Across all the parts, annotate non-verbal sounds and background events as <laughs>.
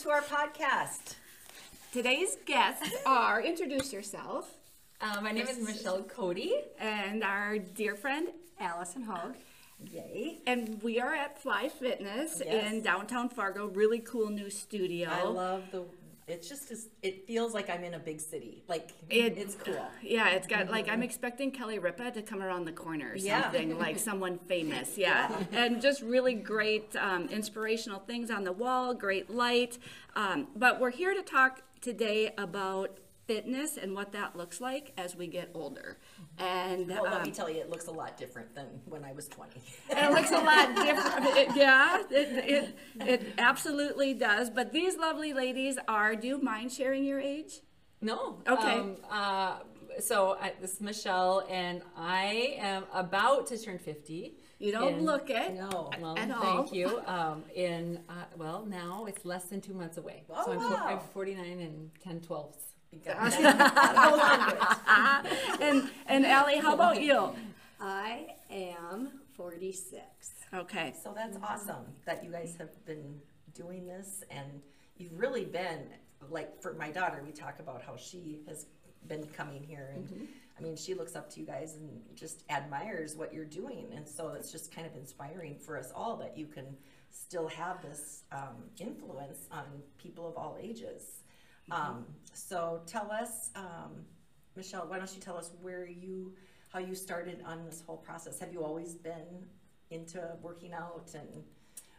to our podcast. Today's guests are introduce yourself Uh, my name is Michelle Cody. and our dear friend Allison Hogg. Yay. And we are at Fly Fitness Yes. in downtown Fargo. Really cool new studio. I love the. It's just, it feels like I'm in a big city. Like It- it's cool. Yeah, it's got like I'm expecting Kelly Ripa to come around the corner or something Yeah. like <laughs> someone famous. Yeah, and just really great um, inspirational things on the wall, great light. Um, but we're here to talk today about fitness and what that looks like as we get older. And Well, let um, me tell you, it looks a lot different than when I was 20. <laughs> it looks a lot different. It- yeah, it, it, it absolutely does. But these lovely ladies are. Do you mind sharing your age? No. Okay. Um, uh, so I, this is Michelle, and I am about to turn 50. You don't in- look it. No. Well, At thank all. you. Um, in uh, well, now it's less than two months away. Oh, so I'm, wow. I'm 49 and 10 twelfths. You got <laughs> that. Hold on to it. And and Allie, how about you? I am 46. Okay. So that's awesome that you guys have been doing this and you've really been, like for my daughter, we talk about how she has been coming here and I mean, she looks up to you guys and just admires what you're doing. And so it's just kind of inspiring for us all that you can still have this um, influence on people of all ages. Um, so tell us, um, Michelle, why don't you tell us where you, how you started on this whole process? Have you always been into working out and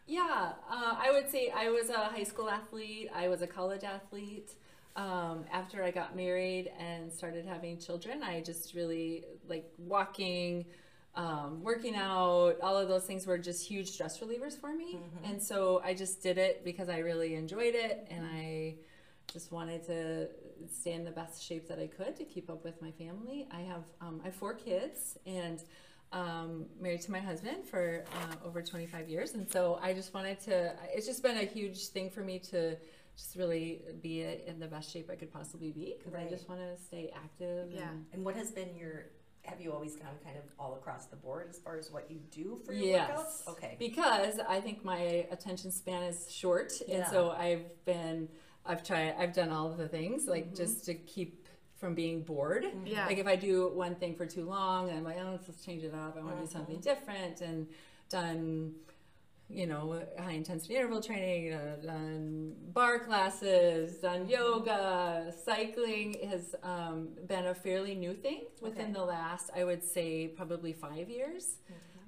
Yeah, uh, I would say I was a high school athlete. I was a college athlete. Um, after I got married and started having children, I just really like walking, um, working out. All of those things were just huge stress relievers for me, and so I just did it because I really enjoyed it, and I just wanted to stay in the best shape that I could to keep up with my family. I have um, I have four kids and um, married to my husband for uh, over 25 years, and so I just wanted to. It's just been a huge thing for me to just really be in the best shape I could possibly be because I just want to stay active. Yeah. and- and what has been your have you always gone kind of all across the board as far as what you do for your Yes. workouts? Okay. Because I think my attention span is short, and so I've been, I've tried, I've done all of the things like Mm-hmm. just to keep from being bored. Yeah. Like if I do one thing for too long, I'm like, oh, let's change it up. I want to do something Mm-hmm. different, and done, you know, high intensity interval training, uh, done barre classes, done Mm-hmm. yoga, cycling has um, been a fairly new thing within Okay. the last, I would say, probably five years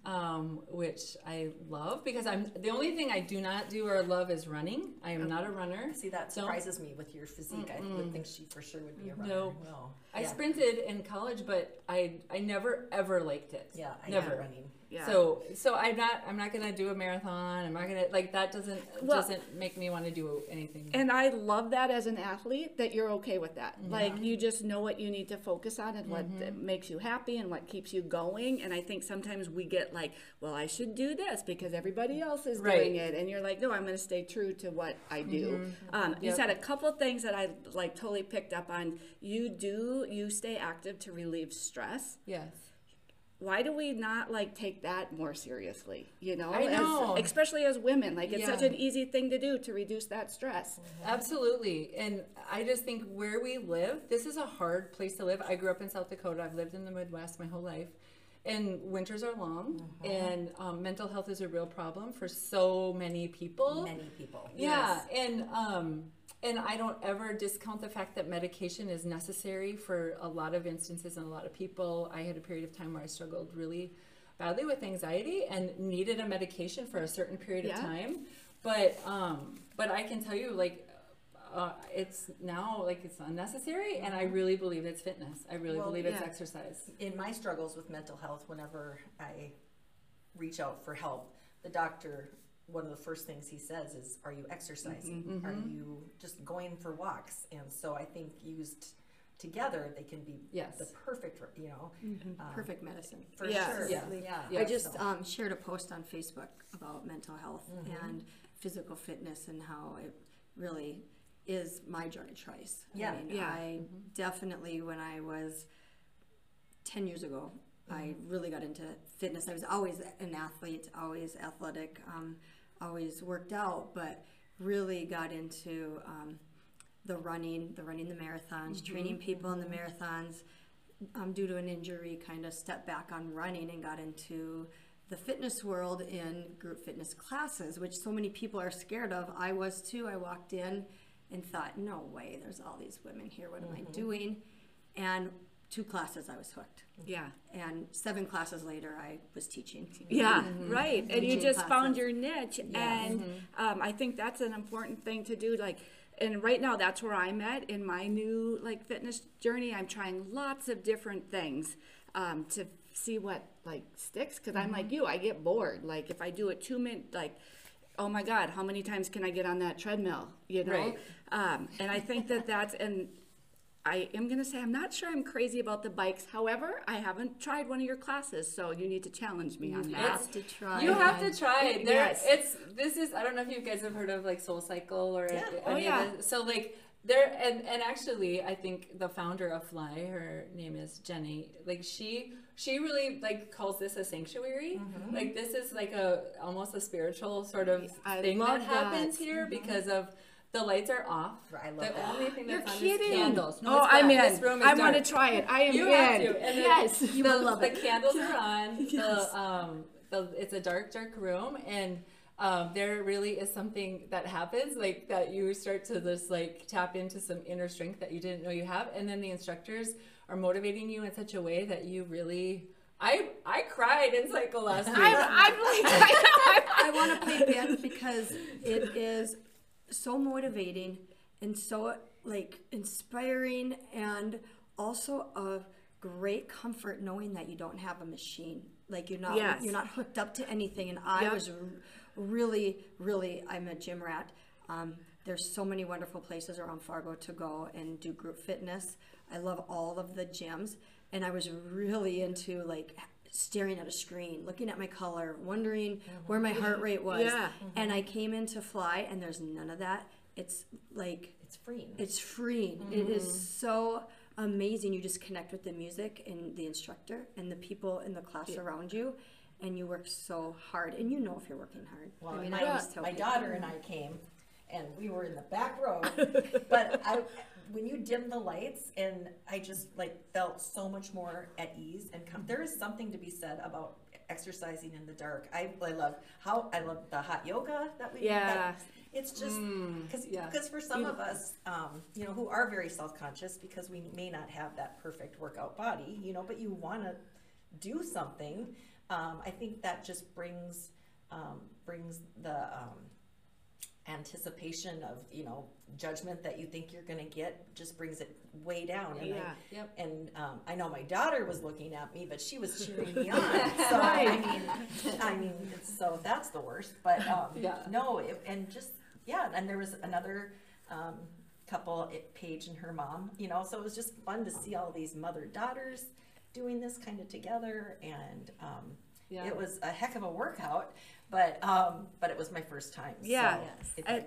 um, which I love because I'm the only thing I do not do or love is running. I am not a runner. See, that Don't- surprises me with your physique. I would think she for sure would be a runner. No. No. I Yeah. sprinted in college, but I I never ever liked it. Yeah, I never running. Yeah. So so I'm not I'm not gonna do a marathon. I'm not gonna like that doesn't Well- doesn't make me want to do anything. And I love that as an athlete that you're okay with that. Mm-hmm. Like you just know what you need to focus on and what mm-hmm. makes you happy and what keeps you going. And I think sometimes we get like, well, I should do this because everybody else is Right. doing it. And you're like, no, I'm going to stay true to what I do. Mm-hmm. Um, You said a couple things that I like totally picked up on. You do, you stay active to relieve stress. yes. Why do we not like take that more seriously? You know, I As- especially as women, like it's such an easy thing to do to reduce that stress. Absolutely. And I just think where we live, this is a hard place to live. I grew up in South Dakota. I've lived in the Midwest my whole life. And winters are long, and um, mental health is a real problem for so many people. Many people. Yeah, and um, and I don't ever discount the fact that medication is necessary for a lot of instances and a lot of people. I had a period of time where I struggled really badly with anxiety and needed a medication for a certain period Yeah. of time. But um, but I can tell you, like, uh, it's now like it's unnecessary, and I really believe it's fitness. I really Well, believe it's exercise. In my struggles with mental health, whenever I reach out for help, the doctor, one of the first things he says is, Are you exercising? Mm-hmm. Are mm-hmm. you just going for walks? And so I think used together, they can be Yes. the perfect, you know, mm-hmm. um, Perfect medicine. for Yes. sure. Yeah. Yeah. Yeah. I just So- um, shared a post on Facebook about mental health and physical fitness and how it really is my joy choice. Yeah. I mean, Yeah. I definitely, when I was 10 years ago, I really got into fitness. I was always an athlete, always athletic, um, always worked out, but really got into um, the running, the running the marathons, training people in the marathons. Um, due to an injury, kind of stepped back on running and got into the fitness world in group fitness classes, which so many people are scared of. I was too. I walked in and thought, no way, there's all these women here. What am I doing? And two classes, I was hooked. Yeah. And seven classes later, I was teaching. Yeah, right. And you Teaching just found your niche. And um, I think that's an important thing to do. Like, and right now, that's where I'm at in my new like fitness journey. I'm trying lots of different things um, to see what like sticks. Because I'm like you, I get bored. Like if I do it two minutes, like. Oh my God! How many times can I get on that treadmill? You know, Right. um, and I think that that's and I am going to say I'm not sure I'm crazy about the bikes. However, I haven't tried one of your classes, so you need to challenge me on that. Have to try. You have to try it. There, Yes. it's this is. I don't know if you guys have heard of like Soul Cycle or Yeah. any Oh, of yeah. the- so like there and and actually I think the founder of Fly, her name is Jenny. Like she she really like calls this a sanctuary. Mm-hmm. Like this is like a almost a spiritual sort of I thing love that happens that. here mm-hmm. because of. The lights are off. I love the that. only thing You're that's on kidding. is candles. No, oh, I'm in. This room is I want to try it. I am You in. have to. And then yes. You the, will love the it. candles are <laughs> on. Yes. The um, the it's a dark, dark room, and um, there really is something that happens, like that you start to just like tap into some inner strength that you didn't know you have, and then the instructors are motivating you in such a way that you really. I I cried in cycle last week. I'm, <laughs> I'm like, I I want to play <laughs> band because it is so motivating and so like inspiring and also a great comfort knowing that you don't have a machine. Like you're not Yes. you're not hooked up to anything. And i Yep. was r- really really i'm a gym rat. Um, there's so many wonderful places around fargo to go and do group fitness. I love all of the gyms. And i was really into like staring at a screen looking at my color wondering oh where my heart rate was Yeah. Mm-hmm. and I came in to fly and there's none of that. It's like It's free. it's free. It is mm-hmm. so amazing. You just connect with the music and the instructor and the people in the class around you and you work so hard and you know if you're working hard. Well, I mean, my, I always tell my daughter and I came, and we were in the back row. <laughs> but I, when you dim the lights, and I just like felt so much more at ease and com- there is something to be said about exercising in the dark. I, I love how I love the hot yoga that we Yeah. that- it's just because yeah. for some of us, um, you know, who are very self conscious because we may not have that perfect workout body, you know, but you want to do something. Um, I think that just brings um, brings the um, anticipation of you know judgment that you think you're going to get just brings it way down. And I- Yeah. Yep. and um, I know my daughter was looking at me, but she was <laughs> cheering me on. So I mean, I mean, so that's the worst. But um, Yeah. no, it, and just yeah, and there was another um, couple, it, Paige and her mom. You know, so it was just fun to see all these mother daughters doing this kind of together, and um, Yeah. it was a heck of a workout. But um, but it was my first time. Yeah. so it- and,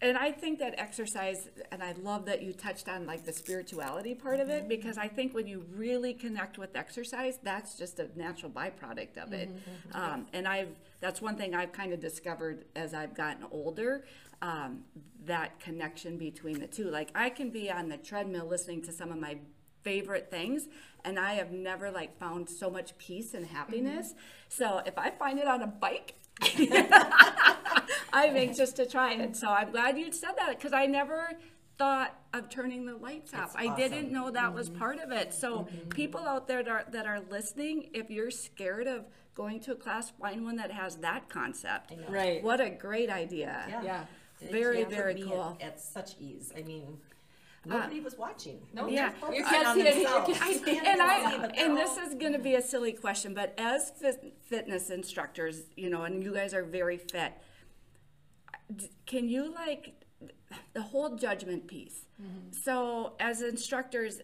and I think that exercise, and I love that you touched on like the spirituality part of it, because I think when you really connect with exercise, that's just a natural byproduct of it. Um, and I've that's one thing I've kind of discovered as I've gotten older. Um, that connection between the two. Like I can be on the treadmill listening to some of my favorite things and I have never like found so much peace and happiness. So if I find it on a bike, <laughs> I'm anxious to try it. So I'm glad you said that because I never thought of turning the lights off. I didn't know that was part of it. So people out there that are, that are listening, if you're scared of going to a class, find one that has that concept. Right. What a great idea. Yeah. Yeah. Very, very me at- cool. At, such ease. I mean, nobody ah. was watching. No, Yeah. you can't on see it. You can't They and I and this is going to be a silly question, but as fit, fitness instructors, you know, and you guys are very fit, can you like the whole judgment piece? Mm-hmm. So as instructors,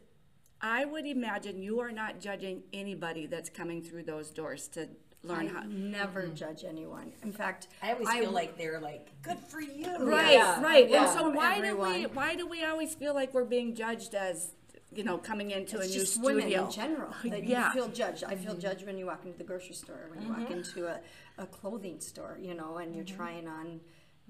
I would imagine you are not judging anybody that's coming through those doors to learn I how. never mm-hmm. judge anyone. In fact, I always feel like they're like, good for you. Right, Yeah, right. yeah. And so why do we why do we always feel like we're being judged as you know coming into it's a new just studio? women in general <laughs> that Yeah. you feel judged. I feel mm-hmm. judged when you walk into the grocery store, when you walk mm-hmm. into a, a clothing store, you know, and you're trying on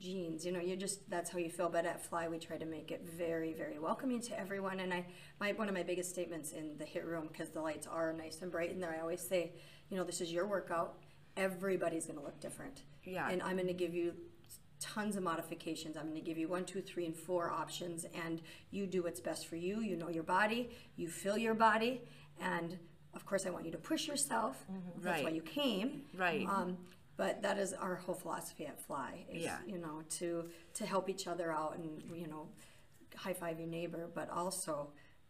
jeans. You know, you just that's how you feel. But at Fly, we try to make it very, very welcoming to everyone. And I, my one of my biggest statements in the HIIT room because the lights are nice and bright in there. I always say, you know, this is your workout. Everybody's going to look different. Yeah. And I'm going to give you tons of modifications. I'm going to give you one, two, three, and four options, and you do what's best for you. You know your body, you feel your body, and of course, I want you to push yourself. That's why you came. Right. Um, but that is our whole philosophy at Fly. Is, Yeah. You know, to to help each other out and you know, high five your neighbor, but also,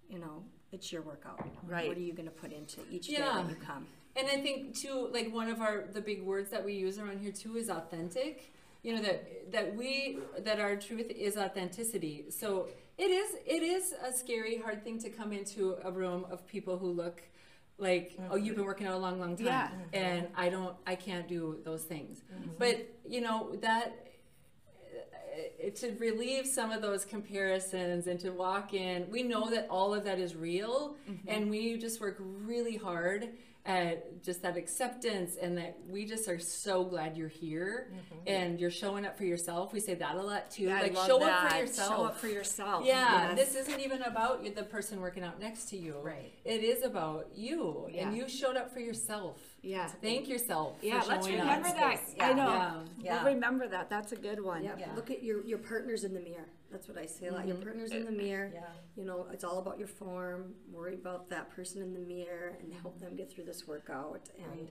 you know, it's your workout. Right. What are you going to put into each day Yeah. that you come? And I think too, like one of our the big words that we use around here too is authentic. You know that that we that our truth is authenticity. So it is it is a scary, hard thing to come into a room of people who look like oh you've been working out a long long time Yeah. and I don't I can't do those things. But you know that uh, to relieve some of those comparisons and to walk in, we know that all of that is real, and we just work really hard at just that acceptance and that we just are so glad you're here mm-hmm. and you're showing up for yourself. We say that a lot too. I like love show that. up for yourself. Show up for yourself. Yeah, Yes. this isn't even about you- the person working out next to you. Right. It is about you, Yeah. and you showed up for yourself. Yeah. Thank yourself. Yeah, for let's remember up. that. Yeah. I know. Yeah. Yeah. We'll remember that. That's a good one. Yeah. Yeah. Look at your your partners in the mirror. That's what I say a lot. Your mm-hmm. partners in the mirror. Yeah. You know, it's all about your form. Worry about that person in the mirror and help them get through this workout. And Right.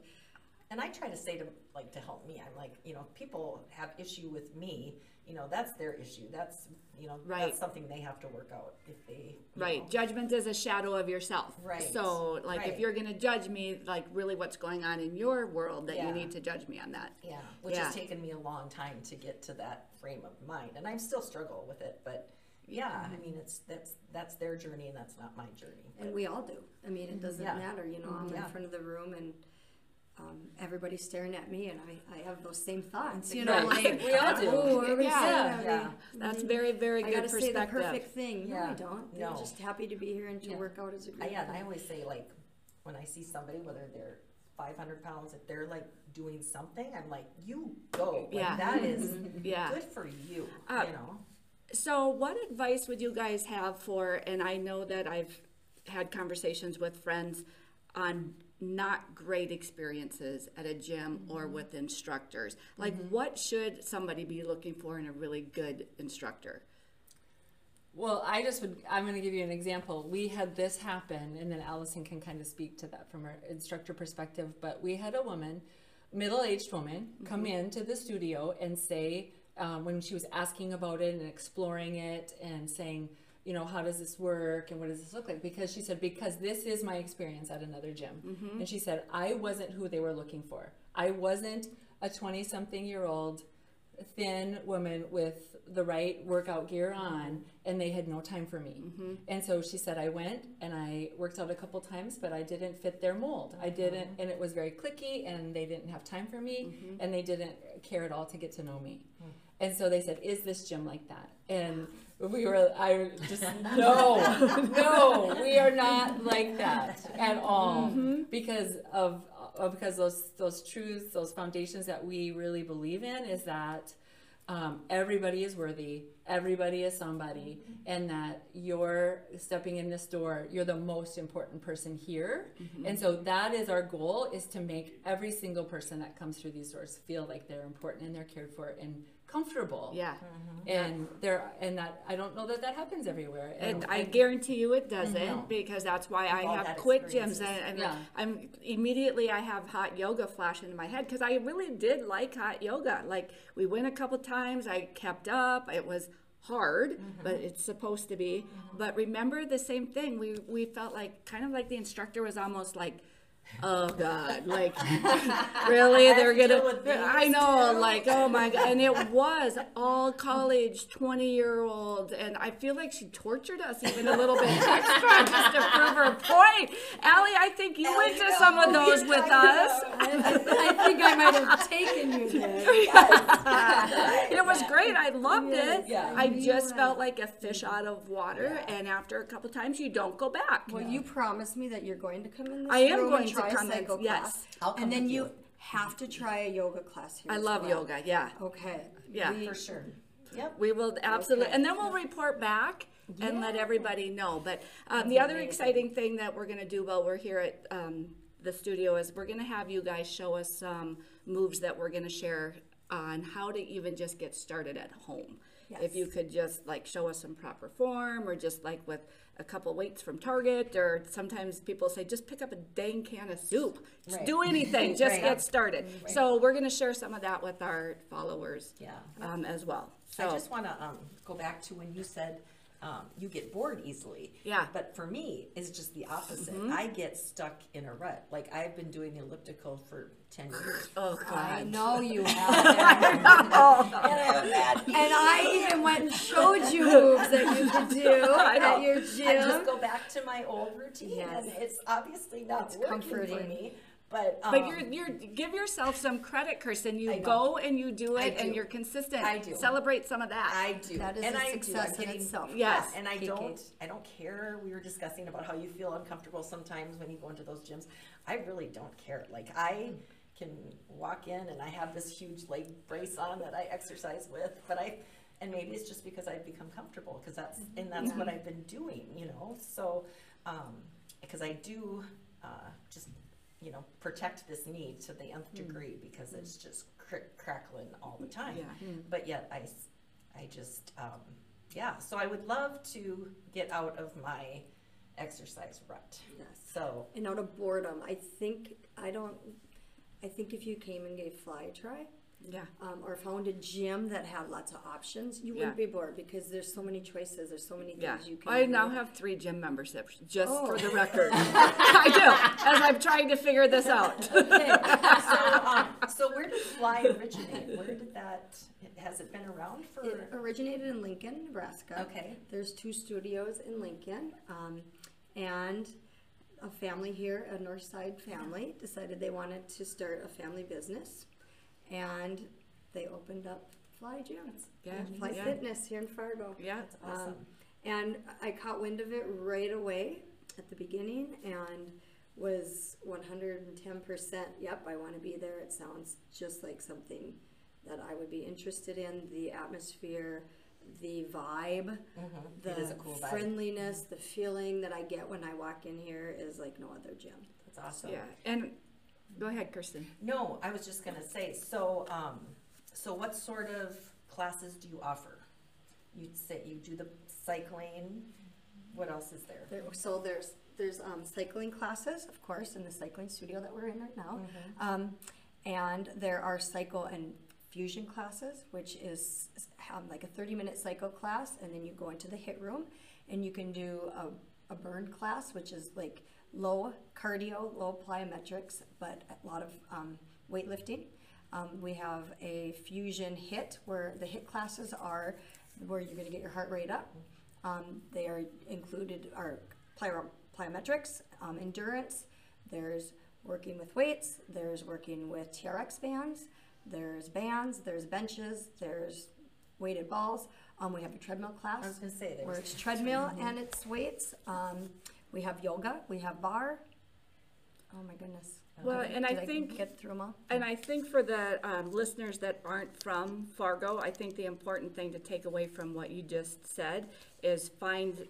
And I try to say to like to help me. I'm like, you know, people have issue with me. You know, that's their issue. That's you know, Right. that's something they have to work out if they Right. know. Judgment is a shadow of yourself. Right. So, like, if you're going to judge me, like, really what's going on in your world, that Yeah. you need to judge me on that. Yeah, which Yeah. has taken me a long time to get to that frame of mind, and I'm still struggle with it. But yeah, I mm-hmm. mean, it's that's that's their journey, and that's not my journey. and we all do. I mean, it mm-hmm. doesn't Yeah. matter. You know, I'm mm-hmm. Yeah. in front of the room and. Um, everybody's staring at me, and I, I have those same thoughts. You Right. know, like We all do. Oh, everybody's Yeah. staring Yeah. That's very, very I good gotta say the perspective. perfect thing. No, I don't. They're No. just happy to be here and to Yeah. work out as a group. yeah, and I always say like when I see somebody, whether they're 500 pounds, if they're like doing something, I'm like, you go. Like, Yeah. that <laughs> is Yeah. good for you. Uh, you know. So, what advice would you guys have for? And I know that I've had conversations with friends on not great experiences at a gym or mm-hmm. with instructors. Like, mm-hmm. what should somebody be looking for in a really good instructor? Well, I just would, I'm going to give you an example. We had this happen, and then Allison can kind of speak to that from her instructor perspective. But we had a woman, middle aged woman, come mm-hmm. into the studio and say, um, when she was asking about it and exploring it and saying, you know, how does this work and what does this look like? Because she said, because this is my experience at another gym. Mm-hmm. And she said, I wasn't who they were looking for. I wasn't a 20 something year old thin woman with the right workout gear on and they had no time for me. Mm-hmm. And so she said i went and i worked out a couple times but i didn't fit their mold. I didn't uh-huh. and it was very clicky and they didn't have time for me mm-hmm. and they didn't care at all to get to know me hmm. And so they said is this gym like that? And we were i just <laughs> no no we are not like that at all. Because of uh, because those those truths those foundations that we really believe in is that um, everybody is worthy everybody is somebody and that you're stepping in this door you're the most important person here. And so that is our goal is to make every single person that comes through these doors feel like they're important and they're cared for and comfortable Yeah. and there and that i don't know that that happens everywhere And I guarantee you it doesn't No. because that's why I all have had quit gyms and, and Yeah. I'm immediately I have hot yoga flash into my head because I really did like hot yoga. Like we went a couple times, I kept up. It was hard, Mm-hmm. but it's supposed to be. But remember the same thing. We we felt like kind of like the instructor was almost like. Oh God! Like, <laughs> really? They're gonna? I know. too? Like, oh my God! And it was all college, twenty-year-olds, and I feel like she tortured us even a little bit extra just to prove her point. Allie, I think you went to some of those with us. I think I might have taken you <laughs> there. It was great. I loved it. Yeah. I just felt like a fish out of water, and after a couple times, you don't go back. Well, you promised me that you're going to come in this I am going to try come a in, psycho yes. class. I'll come and then with you. you. have to try a yoga class here. I as love well. yoga, yeah. Okay. Yeah. We- For sure. Yep. We will absolutely, Okay. and then we'll report back and let everybody know. But um, the other amazing. exciting thing that we're going to do while we're here at um, the studio is we're going to have you guys show us some moves that we're going to share on how to even just get started at home. If you could just like show us some proper form or just like with a couple weights from Target or sometimes people say just pick up a dang can of soup. Just Right. do <laughs> anything, just Right. get started. So we're going to share some of that with our followers Yeah. um, as well. I So just want to um, go back to when you said um, you get bored easily. Yeah. Mm-hmm. But for me, it's just the opposite. I get stuck in a rut. Like I've been doing the elliptical for ten years. oh God. I <laughs> know you <laughs> have. <laughs> and I even went and showed you moves that you could do at your gym. I just gym. go back to my old routine, Yes. and it's obviously not It's working for comforting. me. But um, But you're you're give yourself some credit, Kirsten. You I go and you do it, and you're consistent. I do. Celebrate some of that. I do. That is and a I success do. In getting, itself. Yes. Yeah, and I don't I don't care. We were discussing about how you feel uncomfortable sometimes when you go into those gyms. I really don't care. Like I can walk in and I have this huge leg brace on that I exercise with, but I and maybe it's just because I've become comfortable because that's and that's what I've been doing, you know. So um because I do uh just you know protect this knee to the nth hmm. degree because it's hmm. just crick crackling all the time Yeah. Hmm. but yet I, s- I just, um, yeah, so I would love to get out of my exercise rut. Yes. So, And out of boredom, I think I don't. I think if you came and gave fly a try, yeah. um, or found a gym that had lots of options, you Yeah. wouldn't be bored because there's so many choices. There's so many things Yeah. you can. I do. now have three gym memberships, just for Oh. the record. <laughs> I do, as I'm trying to figure this out. <laughs> <laughs> so, um, so where did Fly originate? Where did that, has it been around for? It originated in Lincoln, Nebraska. Okay. There's two studios in Lincoln, um, and a family here, a North Side family, decided they wanted to start a family business, and they opened up Fly Gym, Yeah, Fly yeah. Fitness here in Fargo. Yeah. Awesome. Um, and I caught wind of it right away at the beginning and was 110% yep, I want to be there. It sounds just like something that I would be interested in. The atmosphere, the vibe, the is a cool vibe. friendliness, the feeling that I get when I walk in here is like no other gym. That's awesome. Yeah. And go ahead, Kirsten. No, I was just gonna say, so, um, so what sort of classes do you offer? You say you do the cycling, what else is there? There, so there's there's um, cycling classes, of course, in the cycling studio that we're in right now, Mm-hmm. um, and there are cycle and fusion classes, which is um, like a 30 minute cycle class, and then you go into the HIIT room, and you can do a, a burn class, which is like low cardio, low plyometrics, but a lot of um, weightlifting. Um, we have a fusion HIIT where the HIIT classes are where you're going to get your heart rate up. Um, they are included are plyo- plyometrics, um, endurance. There's working with weights. There's working with TRX bands. There's bands. There's benches. There's weighted balls. Um, we have a treadmill class I was gonna say, where it's <laughs> treadmill and it's weights. Um, we have yoga. We have barre. Oh my goodness. Well, Did and I did think- get through them all. And I think for the um, listeners that aren't from Fargo, I think the important thing to take away from what you just said is find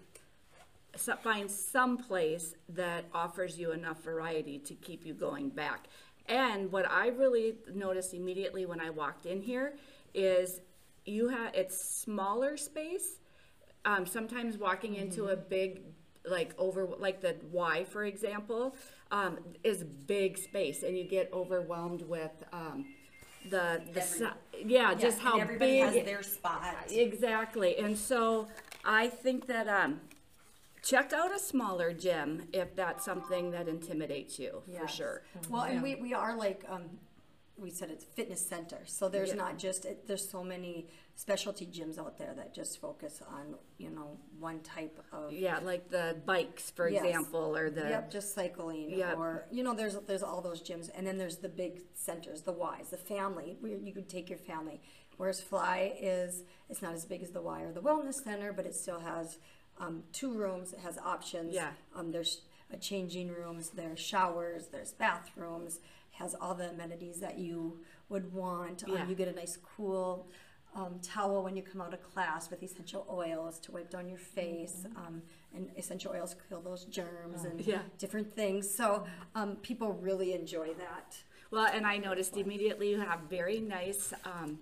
so- find some place that offers you enough variety to keep you going back. And what I really noticed immediately when I walked in here is you have it's smaller space. Um, sometimes walking into a big like over like the Y for example um, is big space and you get overwhelmed with um, the the si- yeah, just how everybody big has their spot. Exactly. And so I think that um, check out a smaller gym if that's something that intimidates you for Yes. sure. Well, and we, we are like, um, we said it's fitness center, so there's Yeah. not just, it, there's so many specialty gyms out there that just focus on, you know, one type of. Yeah, like the bikes, for Yes. example, or the Yep, just cycling, Yep. or, you know, there's, there's all those gyms, and then there's the big centers, the Ys, the family, where you could take your family. Whereas Fly is, it's not as big as the Y or the wellness center, but it still has, um, two rooms, it has options. Yeah. Um, there's uh, changing rooms, there's showers, there's bathrooms, has all the amenities that you would want. Yeah. Um, you get a nice cool um, towel when you come out of class with essential oils to wipe down your face. Um, and essential oils kill those germs and Yeah. different things. So um, people really enjoy that. Well, and I noticed immediately you have very nice um,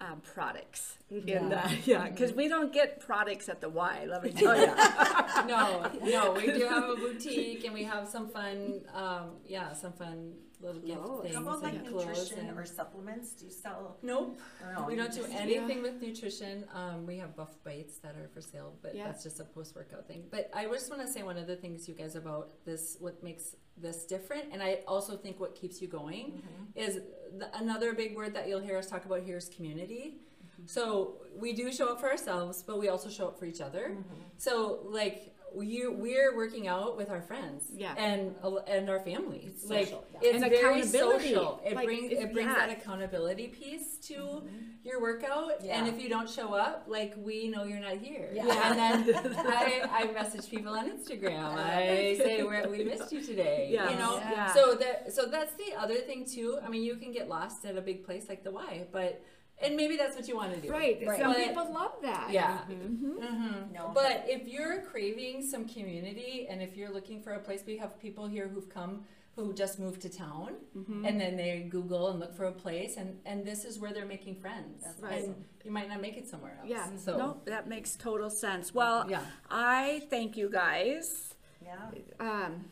um, products in the yeah, because <laughs> we don't get products at the Y. Let me tell you. <laughs> no, no, we do have a boutique and we have some fun, um, yeah, some fun little gift Clothes. things How about like and clothes. nutrition and- or supplements? Do you sell? Nope, No, we don't do just- anything with nutrition. Um, we have buff bites that are for sale, but Yeah. that's just a post-workout thing. But I just want to say one of the things you guys about this, what makes this different, and I also think what keeps you going mm-hmm. is the, another big word that you'll hear us talk about here is community. Mm-hmm. So we do show up for ourselves, but we also show up for each other. Mm-hmm. So like you, we're working out with our friends, Yeah. and and our families. It's like social, yeah. it's And very social. It Like, brings it brings yeah. that accountability piece to mm-hmm. your workout. And if you don't show up, like we know you're not here. Yeah. And then <laughs> I, I message people on Instagram. I say We're, we missed you today. Yeah. You know. Yeah. So that so that's the other thing too. I mean, you can get lost at a big place like the Y, but and maybe that's what you want to do. right. Right. Some But- people love that. Yeah. Mm-hmm. Mm-hmm. No. But if you're craving some community and if you're looking for a place, we have people here who've come who just moved to town Mm-hmm. and then they Google and look for a place and, and this is where they're making friends. That's Right. And you might not make it somewhere else. Yeah. So No, that makes total sense. Well, Yeah. I thank you guys. Yeah. Um,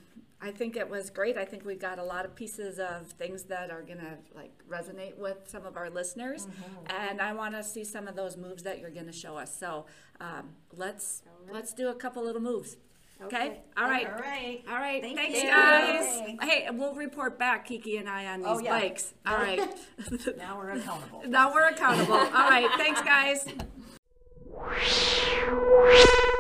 I think it was great. I think we've got a lot of pieces of things that are gonna like resonate with some of our listeners, mm-hmm. and I want to see some of those moves that you're gonna show us. So um, let's let's do a couple little moves. Okay. All right. All right. All right. Thank Thanks, you. guys. Hey, we'll report back, Kiki and I, on oh, these Oh, yeah. bikes. <laughs> All right. Now we're accountable. now we're accountable. All right. Thanks, guys. <laughs>